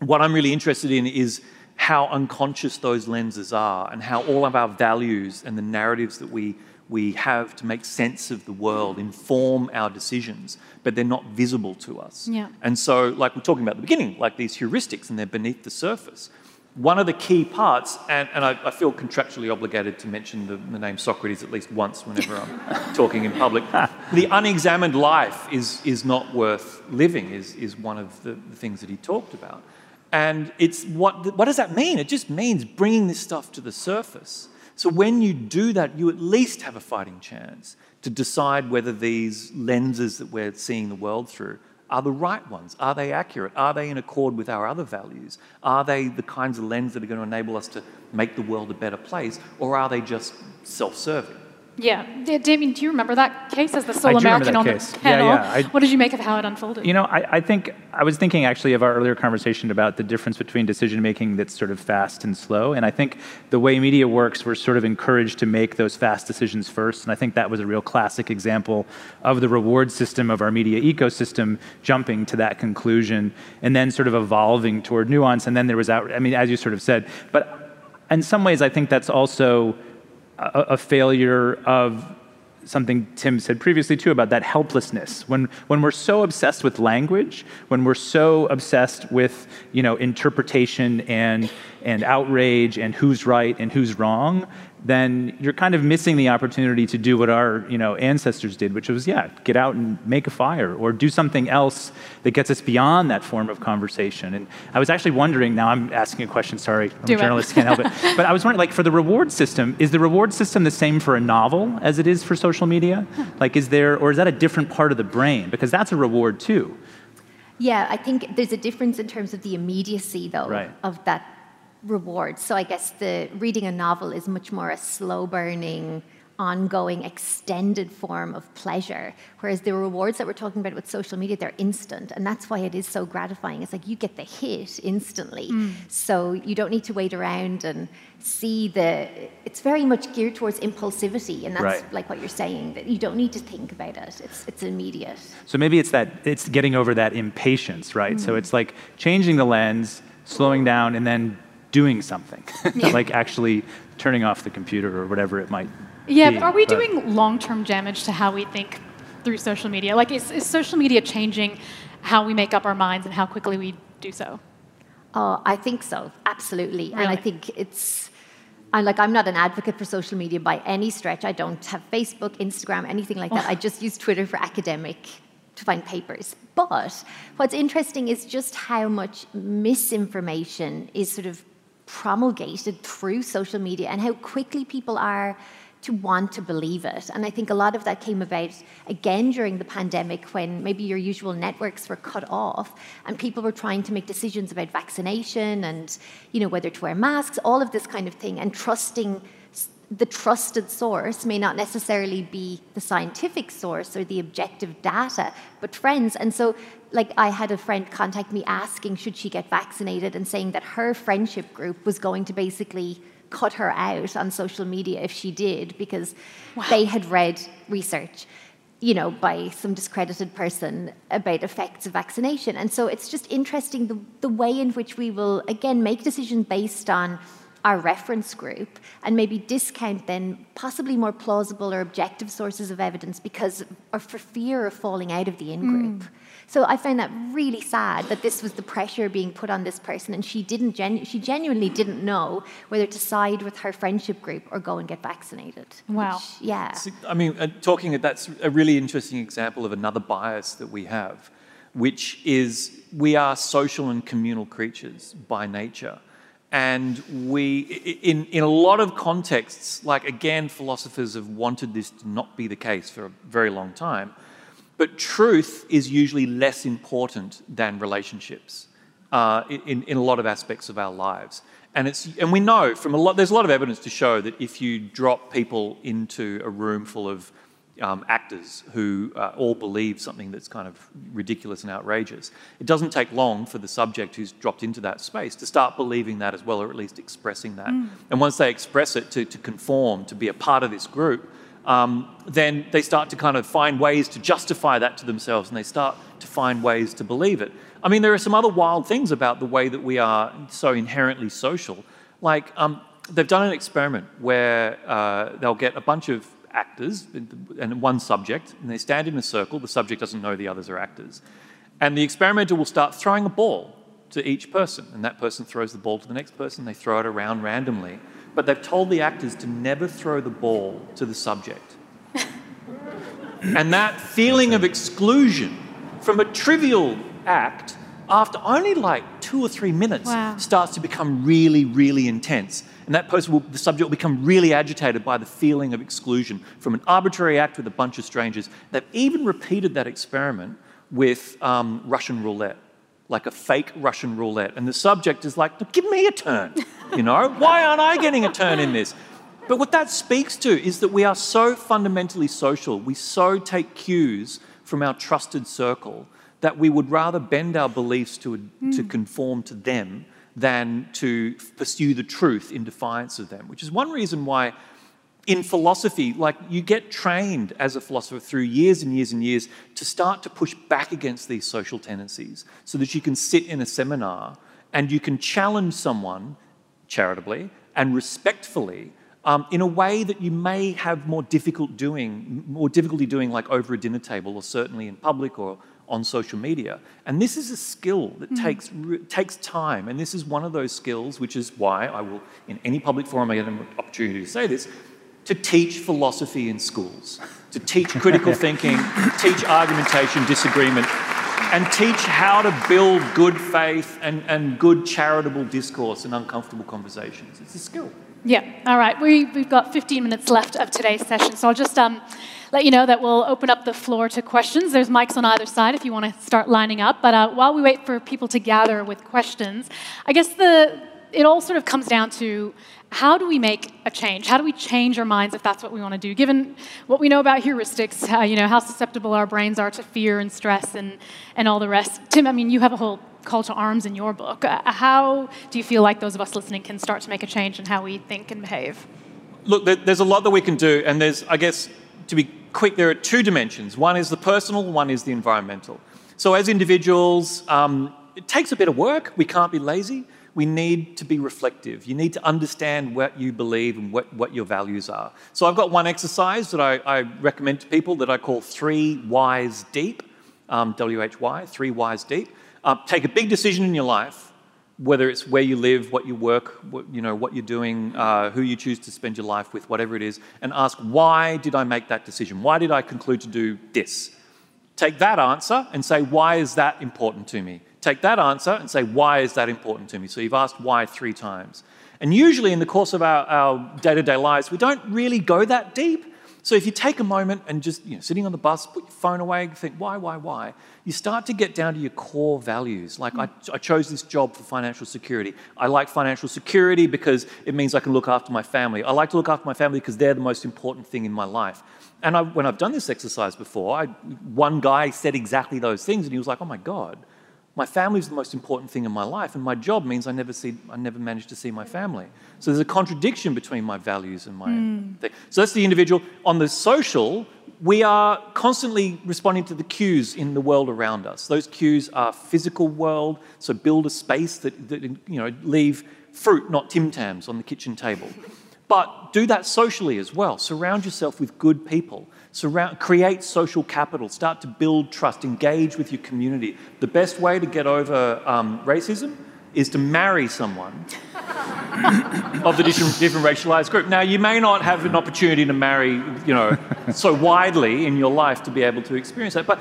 what I'm really interested in is how unconscious those lenses are and how all of our values and the narratives that we, we have to make sense of the world inform our decisions, but they're not visible to us. Yeah. And so, like we're talking about at the beginning, like these heuristics and they're beneath the surface. One of the key parts, and, and I, I feel contractually obligated to mention the, the, name Socrates at least once whenever I'm talking in public, the unexamined life is, is not worth living, is, is one of the, the things that he talked about. And it's what, what does that mean? It just means bringing this stuff to the surface. So when you do that, you at least have a fighting chance to decide whether these lenses that we're seeing the world through are the right ones. Are they accurate? Are they in accord with our other values? Are they the kinds of lens that are going to enable us to make the world a better place? Or are they just self serving? Yeah, Damien, do you remember that case as the sole American on case. the panel? Yeah, yeah. I, what did you make of how it unfolded? You know, I, I, think I was thinking actually of our earlier conversation about the difference between decision making that's sort of fast and slow. And I think the way media works, we're sort of encouraged to make those fast decisions first. And I think that was a real classic example of the reward system of our media ecosystem jumping to that conclusion and then sort of evolving toward nuance. And then there was out. I mean, as you sort of said, but in some ways, I think that's also a, a failure of something Tim said previously too about that helplessness. When when we're so obsessed with language, when we're so obsessed with you know interpretation and and outrage and who's right and who's wrong, then you're kind of missing the opportunity to do what our you know ancestors did, which was yeah, get out and make a fire or do something else that gets us beyond that form of conversation. And I was actually wondering. Now I'm asking a question. Sorry, I'm do a journalist, can't help it. But I was wondering, like, for the reward system, is the reward system the same for a novel as it is for social media? Like, is there or is that a different part of the brain? Because that's a reward too. Yeah, I think there's a difference in terms of the immediacy, though, Right. of that reward. So I guess the reading a novel is much more a slow burning, ongoing, extended form of pleasure. Whereas the rewards that we're talking about with social media, they're instant. And that's why it is so gratifying. It's like you get the hit instantly. Mm. So you don't need to wait around and see the it's very much geared towards impulsivity and that's Right. like what you're saying that you don't need to think about it it's it's immediate So maybe it's that it's getting over that impatience, right? Mm. So it's like changing the lens, slowing down, and then doing something, like actually turning off the computer or whatever it might. Yeah, be. but are we doing long-term damage to how we think through social media? Like, is, is social media changing how we make up our minds and how quickly we do so? Oh, I think so, absolutely. And I think it's, I'm like, I'm not an advocate for social media by any stretch. I don't have Facebook, Instagram, anything like that. Oh. I just use Twitter for academic to find papers. But what's interesting is just how much misinformation is sort of promulgated through social media and how quickly people are to want to believe it. And I think a lot of that came about again during the pandemic when maybe your usual networks were cut off and people were trying to make decisions about vaccination and you know whether to wear masks, all of this kind of thing and trusting the trusted source may not necessarily be the scientific source or the objective data, but friends. And so, like, I had a friend contact me asking should she get vaccinated and saying that her friendship group was going to basically cut her out on social media if she did because they had read research you know, by some discredited person about effects of vaccination. And so it's just interesting the, the way in which we will, again, make decisions based on our reference group and maybe discount then possibly more plausible or objective sources of evidence because or for fear of falling out of the in group. Mm. So I found that really sad that this was the pressure being put on this person and she didn't genu- she genuinely didn't know whether to side with her friendship group or go and get vaccinated. Wow. Which, yeah. So, I mean, uh, talking, at that's a really interesting example of another bias that we have, which is we are social and communal creatures by nature. And we, in, in a lot of contexts, like again, philosophers have wanted this to not be the case for a very long time, but truth is usually less important than relationships uh, in, in a lot of aspects of our lives. And, it's, and we know from a lot, there's a lot of evidence to show that if you drop people into a room full of um, actors who uh, all believe something that's kind of ridiculous and outrageous, it doesn't take long for the subject who's dropped into that space to start believing that as well, or at least expressing that. And once they express it to, to conform, to be a part of this group, um, then they start to kind of find ways to justify that to themselves and they start to find ways to believe it. I mean, there are some other wild things about the way that we are so inherently social. Like, um, they've done an experiment where uh, they'll get a bunch of actors and one subject, and they stand in a circle. The subject doesn't know the others are actors. And the experimenter will start throwing a ball to each person, and that person throws the ball to the next person. They throw it around randomly. But they've told the actors to never throw the ball to the subject. and that feeling of exclusion from a trivial act, after only like two or three minutes, Wow. starts to become really, really intense. And that person will, the subject will become really agitated by the feeling of exclusion from an arbitrary act with a bunch of strangers. They've even repeated that experiment with um, Russian roulette, like a fake Russian roulette. And the subject is like, give me a turn. You know, why aren't I getting a turn in this? But what that speaks to is that we are so fundamentally social, we so take cues from our trusted circle that we would rather bend our beliefs to, to hmm. conform to them than to pursue the truth in defiance of them, which is one reason why in philosophy, like you get trained as a philosopher through years and years and years to start to push back against these social tendencies so that you can sit in a seminar and you can challenge someone charitably and respectfully um, in a way that you may have more difficult doing, more difficulty doing, like over a dinner table, or certainly in public or on social media. And this is a skill that mm. takes takes time, and this is one of those skills, which is why I will, in any public forum I get an opportunity to say this, to teach philosophy in schools, to teach critical thinking, teach argumentation, disagreement, and teach how to build good faith and, and good charitable discourse and uncomfortable conversations. It's a skill. Yeah, all right. We, we've got 15 minutes left of today's session, so I'll just um, let you know that we'll open up the floor to questions. There's mics on either side if you want to start lining up. But uh, while we wait for people to gather with questions, I guess the it all sort of comes down to how do we make a change? How do we change our minds if that's what we want to do? Given what we know about heuristics, uh, you know how susceptible our brains are to fear and stress and and all the rest. Tim, I mean, you have a whole call to arms in your book. Uh, how do you feel like those of us listening can start to make a change in how we think and behave? Look, there's a lot that we can do, and there's, I guess, to be quick, there are two dimensions. One is the personal, one is the environmental. So, as individuals, um, it takes a bit of work. We can't be lazy. We need to be reflective. You need to understand what you believe and what, what your values are. So, I've got one exercise that I, I recommend to people that I call Three Whys Deep, um, W H Y, Three Whys Deep. Uh, take a big decision in your life, whether it's where you live, what you work, what, you know, what you're doing, uh, who you choose to spend your life with, whatever it is, and ask, why did I make that decision? Why did I conclude to do this? Take that answer and say, why is that important to me? Take that answer and say, why is that important to me? So you've asked why three times. And usually in the course of our day to day lives, we don't really go that deep. So if you take a moment and just, you know, sitting on the bus, put your phone away, think, why, why, why? You start to get down to your core values. Like, I, I chose this job for financial security. I like financial security because it means I can look after my family. I like to look after my family because they're the most important thing in my life. And I, when I've done this exercise before, I, one guy said exactly those things, and he was like, oh my God, my family is the most important thing in my life, and my job means I never see, I never manage to see my family. So there's a contradiction between my values and my mm. thing. So that's the individual. On the social, we are constantly responding to the cues in the world around us. Those cues are physical world. So build a space that, that you know leave fruit, not Tim Tams, on the kitchen table. But do that socially as well. Surround yourself with good people. Surround, create social capital. Start to build trust. Engage with your community. The best way to get over um, racism is to marry someone of the different, different racialized group. Now, you may not have an opportunity to marry, you know, so widely in your life to be able to experience that, but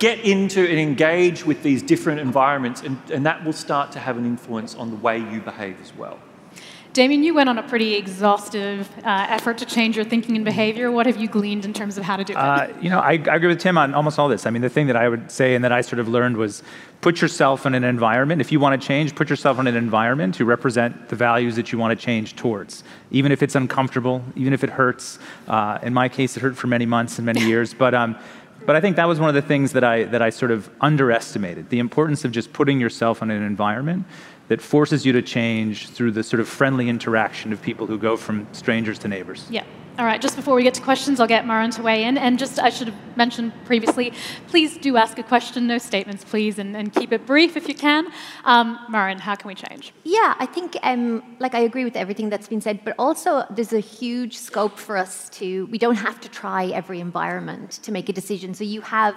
get into and engage with these different environments, and, and that will start to have an influence on the way you behave as well. Damien, you went on a pretty exhaustive uh, effort to change your thinking and behavior. What have you gleaned in terms of how to do it? Uh, you know, I, I, agree with Tim on almost all this. I mean, the thing that I would say and that I sort of learned was put yourself in an environment. If you want to change, put yourself in an environment to represent the values that you want to change towards, even if it's uncomfortable, even if it hurts. Uh, in my case, it hurt for many months and many years, but. Um, but I think that was one of the things that I, that I sort of underestimated the importance of just putting yourself in an environment that forces you to change through the sort of friendly interaction of people who go from strangers to neighbors. Yeah. All right, just before we get to questions, I'll get Muireann to weigh in. And just, I should have mentioned previously, please do ask a question, no statements, please, and, and keep it brief if you can. Um, Muireann, how can we change? Yeah, I think, um, like, I agree with everything that's been said, but also there's a huge scope for us to, we don't have to try every environment to make a decision. So you have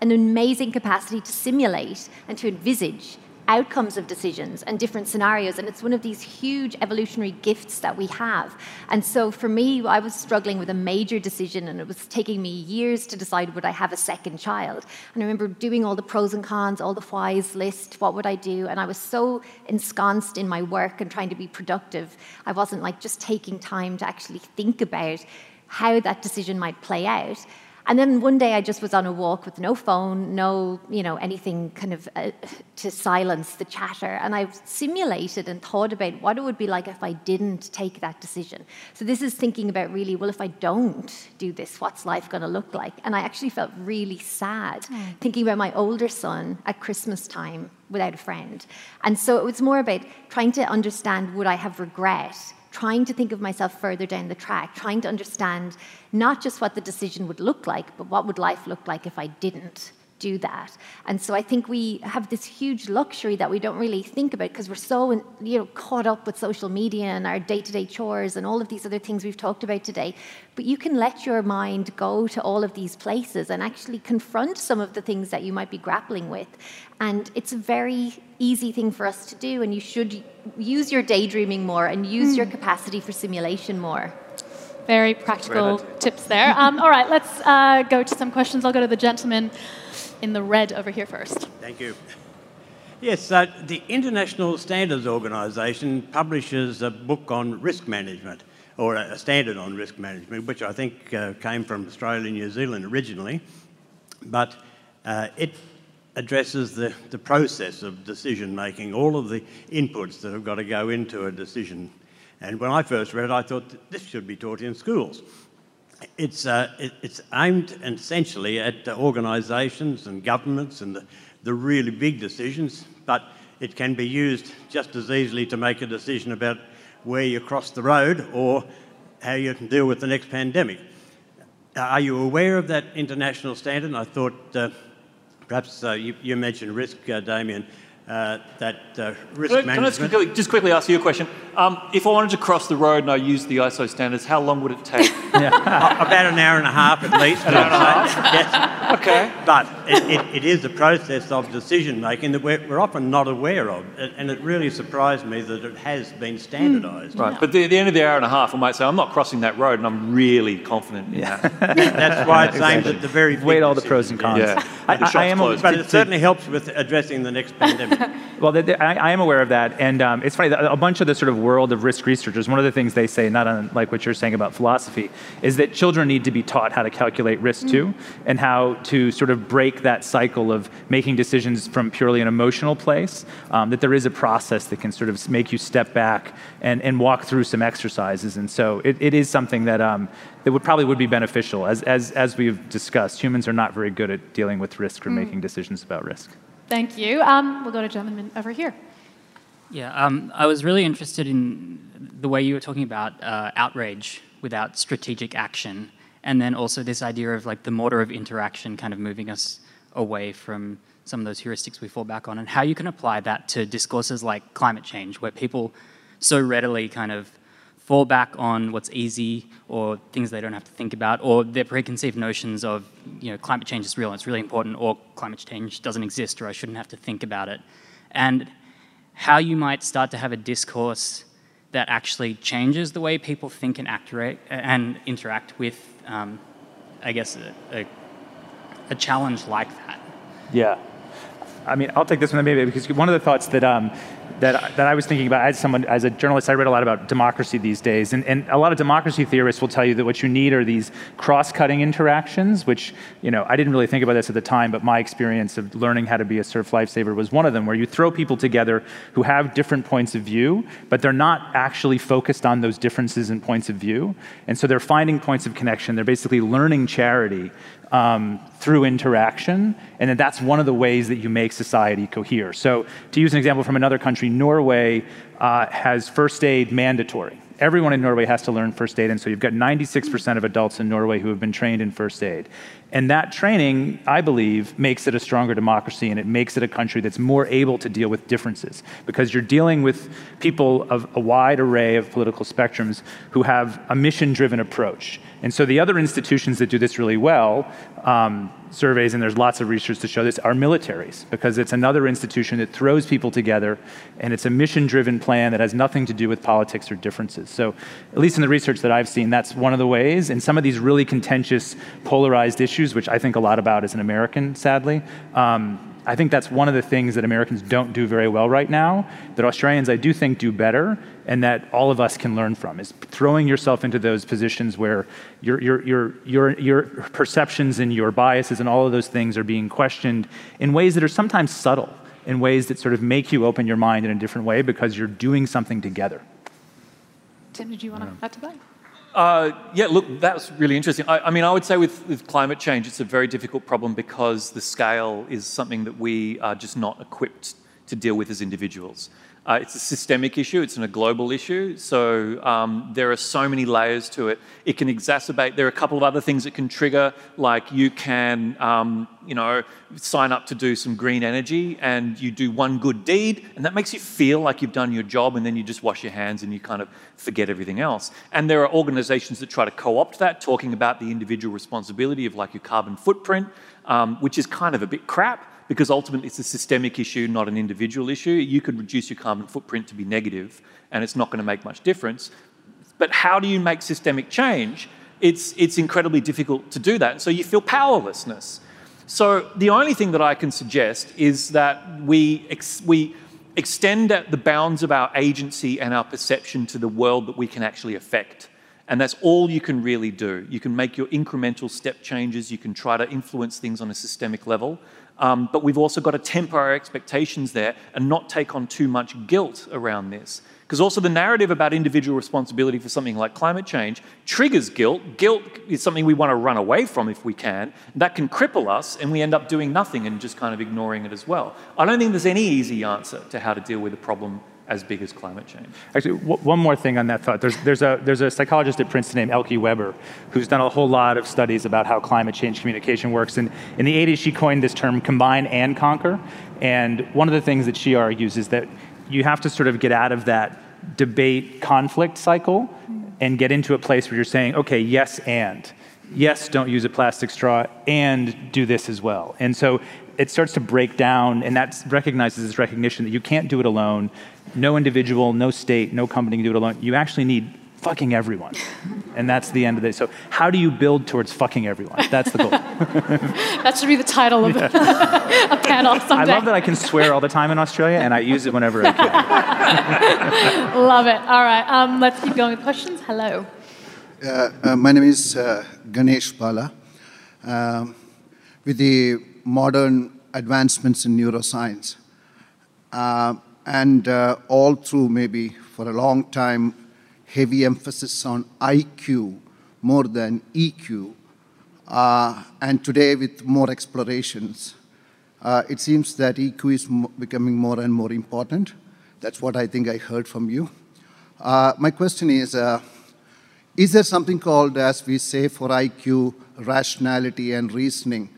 an amazing capacity to simulate and to envisage outcomes of decisions and different scenarios. And it's one of these huge evolutionary gifts that we have. And so for me, I was struggling with a major decision and it was taking me years to decide would I have a second child. And I remember doing all the pros and cons, all the whys list, what would I do? And I was so ensconced in my work and trying to be productive. I wasn't like just taking time to actually think about how that decision might play out. And then one day I just was on a walk with no phone, no, you know, anything kind of uh, to silence the chatter. And I simulated and thought about what it would be like if I didn't take that decision. So this is thinking about really, well, if I don't do this, what's life going to look like? And I actually felt really sad mm. thinking about my older son at Christmas time without a friend. And so it was more about trying to understand would I have regret trying to think of myself further down the track, trying to understand not just what the decision would look like, but what would life look like if I didn't do that. And so I think we have this huge luxury that we don't really think about because we're so you know caught up with social media and our day-to-day chores and all of these other things we've talked about today. But you can let your mind go to all of these places and actually confront some of the things that you might be grappling with. And it's a very easy thing for us to do and you should use your daydreaming more and use mm. your capacity for simulation more. Very practical tips there. Um, all right, let's uh, go to some questions. I'll go to the gentleman in the red over here first. Thank you. Yes, uh, the International Standards Organisation publishes a book on risk management, or a standard on risk management, which I think uh, came from Australia and New Zealand originally. But uh, it addresses the, the process of decision making, all of the inputs that have got to go into a decision. And when I first read it, I thought this should be taught in schools it's, uh, it, it's aimed essentially at uh, organisations and governments and the, the really big decisions, but it can be used just as easily to make a decision about where you cross the road or how you can deal with the next pandemic. Uh, are you aware of that international standard? I thought uh, perhaps uh, you, you, mentioned risk, uh, Damien uh, that uh, risk can I, management. Can I just quickly, just quickly ask you a question? Um, if I wanted to cross the road and I used the ISO standards, how long would it take? About an hour and a half at least. an hour and a half? yes. Okay. But it, it, it is a process of decision making that we're, we're, often not aware of. And it really surprised me that it has been standardised. Mm. Right. But at the end of the hour and a half, I might say, I'm not crossing that road and I'm really confident in yeah. that. That's why it's aimed at the very Weighed all the pros and cons. Yeah. I, I, I am, but it certainly helps with addressing the next pandemic. well, the, the, I, I, am aware of that, and um, it's funny. A bunch of the sort of world of risk researchers, one of the things they say, not unlike what you're saying about philosophy, is that children need to be taught how to calculate risk too, mm-hmm. and how to sort of break that cycle of making decisions from purely an emotional place. Um, that there is a process that can sort of make you step back and, and walk through some exercises, and so it, it is something that um, that would probably would be beneficial. As, as, as we've discussed, humans are not very good at dealing with risk or mm. making decisions about risk. Thank you. Um, we'll go to gentleman over here. Yeah, um, I was really interested in the way you were talking about uh, outrage without strategic action, and then also this idea of like the mortar of interaction kind of moving us away from some of those heuristics we fall back on, and how you can apply that to discourses like climate change, where people so readily kind of fall back on what's easy or things they don't have to think about or their preconceived notions of you know climate change is real and it's really important or climate change doesn't exist or I shouldn't have to think about it and how you might start to have a discourse that actually changes the way people think and act and interact with um, I guess a, a, a challenge like that. Yeah. I mean, I'll take this one maybe because one of the thoughts that um, that, that I was thinking about as someone, as a journalist, I read a lot about democracy these days. And, and a lot of democracy theorists will tell you that what you need are these cross-cutting interactions, which, you know, I didn't really think about this at the time, but my experience of learning how to be a surf lifesaver was one of them, where you throw people together who have different points of view, but they're not actually focused on those differences in points of view. And so they're finding points of connection. They're basically learning charity um, through interaction, and that that's one of the ways that you make society cohere. So, to use an example from another country, Norway uh, has first aid mandatory. Everyone in Norway has to learn first aid, and so you've got 96% of adults in Norway who have been trained in first aid. And that training, I believe, makes it a stronger democracy and it makes it a country that's more able to deal with differences because you're dealing with people of a wide array of political spectrums who have a mission driven approach. And so the other institutions that do this really well, um, surveys, and there's lots of research to show this, are militaries, because it's another institution that throws people together, and it's a mission driven plan that has nothing to do with politics or differences. So, at least in the research that I've seen, that's one of the ways. And some of these really contentious, polarized issues, which I think a lot about as an American, sadly, um, I think that's one of the things that Americans don't do very well right now, that Australians, I do think, do better, and that all of us can learn from, is throwing yourself into those positions where your, your, your, your, your perceptions and your biases and all of those things are being questioned in ways that are sometimes subtle, in ways that sort of make you open your mind in a different way because you're doing something together. Tim, did you want to add to that? Uh, yeah, look, that's really interesting. I, I, mean, I would say with, with climate change, it's a very difficult problem because the scale is something that we are just not equipped to deal with as individuals. Uh, it's a systemic issue, it's a global issue. So um, there are so many layers to it. It can exacerbate, there are a couple of other things that can trigger, like you can, um, you know, sign up to do some green energy and you do one good deed, and that makes you feel like you've done your job, and then you just wash your hands and you kind of forget everything else. And there are organizations that try to co opt that, talking about the individual responsibility of like your carbon footprint, um, which is kind of a bit crap because ultimately it's a systemic issue, not an individual issue. You could reduce your carbon footprint to be negative, and it's not going to make much difference. But how do you make systemic change? It's, it's incredibly difficult to do that. So you feel powerlessness. So the only thing that I can suggest is that we, ex- we extend the bounds of our agency and our perception to the world that we can actually affect. And that's all you can really do. You can make your incremental step changes, you can try to influence things on a systemic level, um, but we've also got to temper our expectations there and not take on too much guilt around this. Because also the narrative about individual responsibility for something like climate change triggers guilt. Guilt is something we want to run away from if we can. That can cripple us, and we end up doing nothing and just kind of ignoring it as well. I don't think there's any easy answer to how to deal with a problem as big as climate change. Actually, one more thing on that thought. There's, there's, a, there's a psychologist at Princeton named Elke Weber who's done a whole lot of studies about how climate change communication works. And in the 80s, she coined this term combine and conquer. And one of the things that she argues is that you have to sort of get out of that debate conflict cycle and get into a place where you're saying, okay, yes, and. Yes, don't use a plastic straw, and do this as well. And so it starts to break down, and that recognizes this recognition that you can't do it alone. No individual, no state, no company can do it alone. You actually need fucking everyone. And that's the end of it. So, how do you build towards fucking everyone? That's the goal. that should be the title of yeah. a panel someday. I love that I can swear all the time in Australia, and I use it whenever I can. love it. All right, um, let's keep going with questions. Hello. Uh, uh, my name is uh, Ganesh Bala. Um, with the modern advancements in neuroscience. And uh, all through maybe for a long time, heavy emphasis on IQ more than EQ. Uh, and today, with more explorations, uh, it seems that EQ is becoming more and more important. That's what I think I heard from you. Uh, my question is uh, Is there something called, as we say for IQ, rationality and reasoning?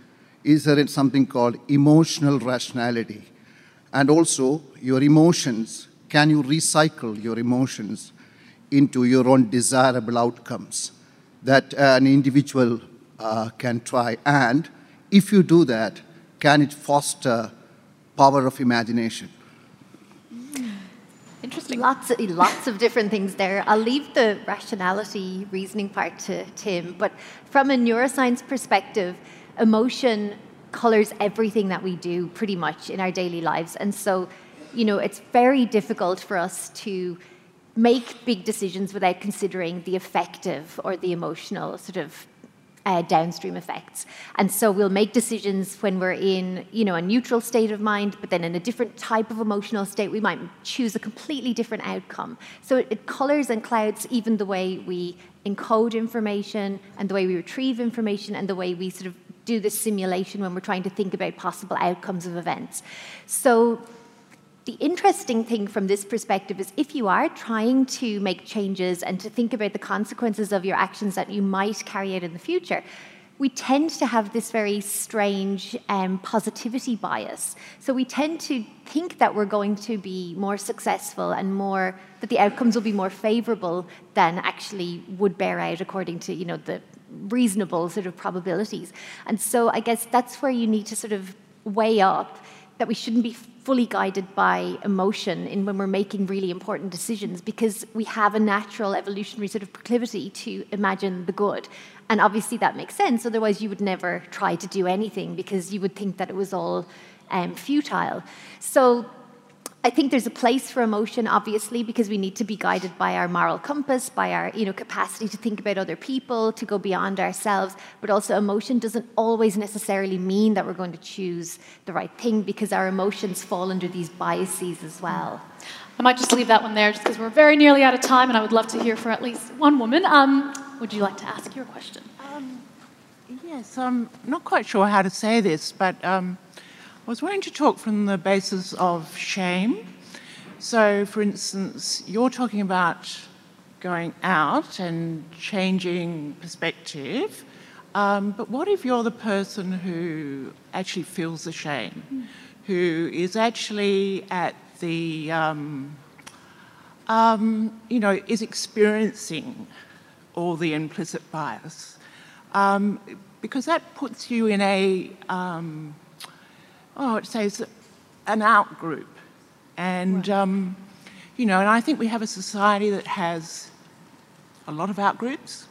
is there something called emotional rationality. And also, your emotions, can you recycle your emotions into your own desirable outcomes that an individual uh, can try? And if you do that, can it foster power of imagination? Interesting. Lots of, lots of different things there. I'll leave the rationality reasoning part to Tim, but from a neuroscience perspective, emotion colors everything that we do pretty much in our daily lives. And so, you know, it's very difficult for us to make big decisions without considering the affective or the emotional sort of uh, downstream effects. And so we'll make decisions when we're in, you know, a neutral state of mind, but then in a different type of emotional state, we might choose a completely different outcome. So it, it colors and clouds even the way we encode information and the way we retrieve information and the way we sort of do this simulation when we're trying to think about possible outcomes of events. So the interesting thing from this perspective is if you are trying to make changes and to think about the consequences of your actions that you might carry out in the future, we tend to have this very strange um, positivity bias. So we tend to think that we're going to be more successful and more that the outcomes will be more favorable than actually would bear out according to you know the reasonable sort of probabilities. And so I guess that's where you need to sort of weigh up that we shouldn't be fully guided by emotion in when we're making really important decisions because we have a natural evolutionary sort of proclivity to imagine the good. And obviously that makes sense, otherwise you would never try to do anything because you would think that it was all um, futile. So I think there's a place for emotion, obviously, because we need to be guided by our moral compass, by our you know, capacity to think about other people, to go beyond ourselves. But also, emotion doesn't always necessarily mean that we're going to choose the right thing because our emotions fall under these biases as well. I might just leave that one there just because we're very nearly out of time and I would love to hear from at least one woman. Um, would you like to ask your question? Um, yes, I'm not quite sure how to say this, but. Um, I was wanting to talk from the basis of shame. So, for instance, you're talking about going out and changing perspective. Um, but what if you're the person who actually feels the shame, who is actually at the, um, um, you know, is experiencing all the implicit bias? Um, because that puts you in a, um, oh, it says an out group. And, right. Um, you know, and I think we have a society that has a lot of out groups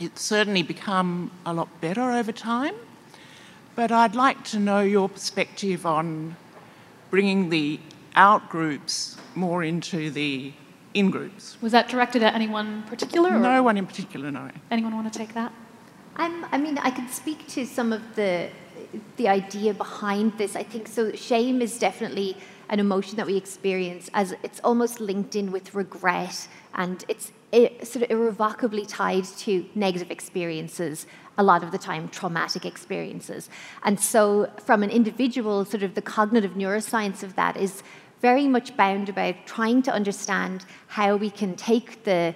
it's certainly become a lot better over time, but I'd like to know your perspective on bringing the out groups more into the in groups. Was that directed at anyone particular? No one in particular, no. Anyone want to take that? Um, I mean, I could speak to some of the the idea behind this. I think so. Shame is definitely an emotion that we experience as it's almost linked in with regret, and it's sort of irrevocably tied to negative experiences, a lot of the time traumatic experiences. And so, from an individual, sort of the cognitive neuroscience of that is very much bound about trying to understand how we can take the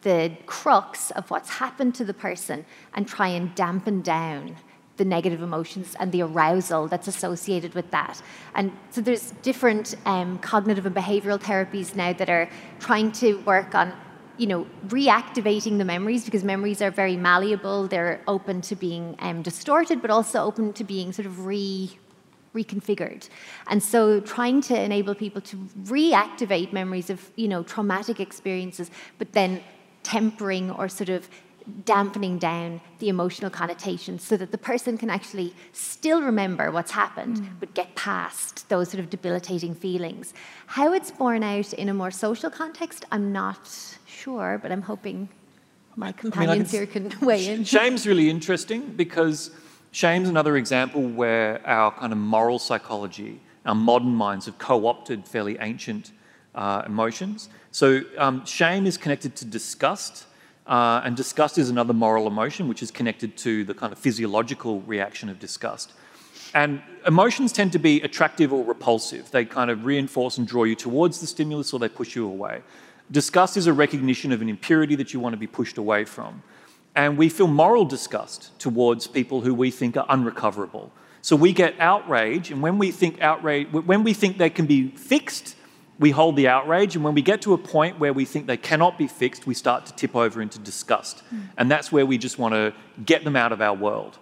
the crux of what's happened to the person and try and dampen down the negative emotions and the arousal that's associated with that. And so there's different um, cognitive and behavioral therapies now that are trying to work on you know, reactivating the memories because memories are very malleable. They're open to being um, distorted, but also open to being sort of re reconfigured. And so trying to enable people to reactivate memories of, you know, traumatic experiences, but then tempering or sort of dampening down the emotional connotations so that the person can actually still remember what's happened mm. but get past those sort of debilitating feelings. How it's borne out in a more social context, I'm not sure, but I'm hoping my companions I mean, here can weigh in. Shame's really interesting because shame's another example where our kind of moral psychology, our modern minds have co opted fairly ancient uh, emotions. So, um, shame is connected to disgust. Uh, and disgust is another moral emotion, which is connected to the kind of physiological reaction of disgust. And emotions tend to be attractive or repulsive. They kind of reinforce and draw you towards the stimulus or they push you away. Disgust is a recognition of an impurity that you want to be pushed away from. And we feel moral disgust towards people who we think are unrecoverable. So we get outrage, and when we think outrage, when we think they can be fixed, we hold the outrage, and when we get to a point where we think they cannot be fixed, we start to tip over into disgust. Mm. And that's where we just want to get them out of our world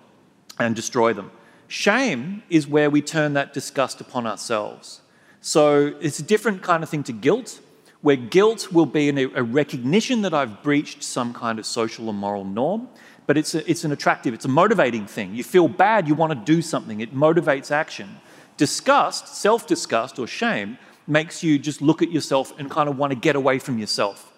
and destroy them. Shame is where we turn that disgust upon ourselves. So it's a different kind of thing to guilt where guilt will be a recognition that I've breached some kind of social or moral norm, but it's, a, it's an attractive, it's a motivating thing. You feel bad, you want to do something, it motivates action. Disgust, self disgust or shame, makes you just look at yourself and kind of want to get away from yourself.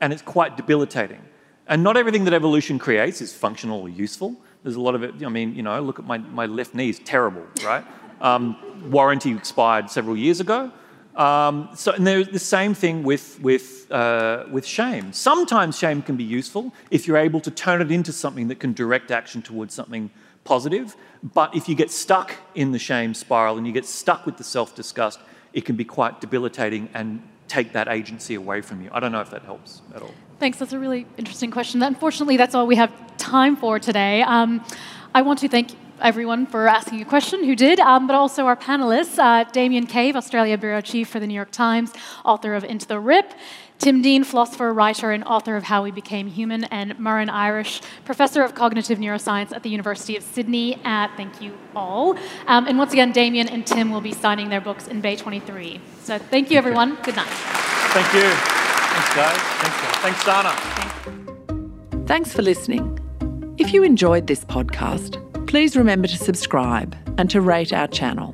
And it's quite debilitating. And not everything that evolution creates is functional or useful. There's a lot of it, I mean, you know, look at my, my left knee is terrible, right? Um, warranty expired several years ago. Um, so, and there's the same thing with, with, uh, with shame. Sometimes shame can be useful if you're able to turn it into something that can direct action towards something positive. But if you get stuck in the shame spiral and you get stuck with the self disgust, it can be quite debilitating and take that agency away from you. I don't know if that helps at all. Thanks. That's a really interesting question. Unfortunately, that's all we have time for today. Um, I want to thank everyone for asking a question who did, um, but also our panelists uh, Damien Cave, Australia Bureau Chief for the New York Times, author of Into the Rip. Tim Dean, philosopher, writer, and author of How We Became Human, and Muireann Irish, professor of cognitive neuroscience at the University of Sydney. Uh, thank you all. Um, and once again, Damien and Tim will be signing their books in Bay 23. So thank you, everyone. Good night. Thank you. Thanks, guys. Thanks, guys. Thanks Sana. Thanks for listening. If you enjoyed this podcast, please remember to subscribe and to rate our channel.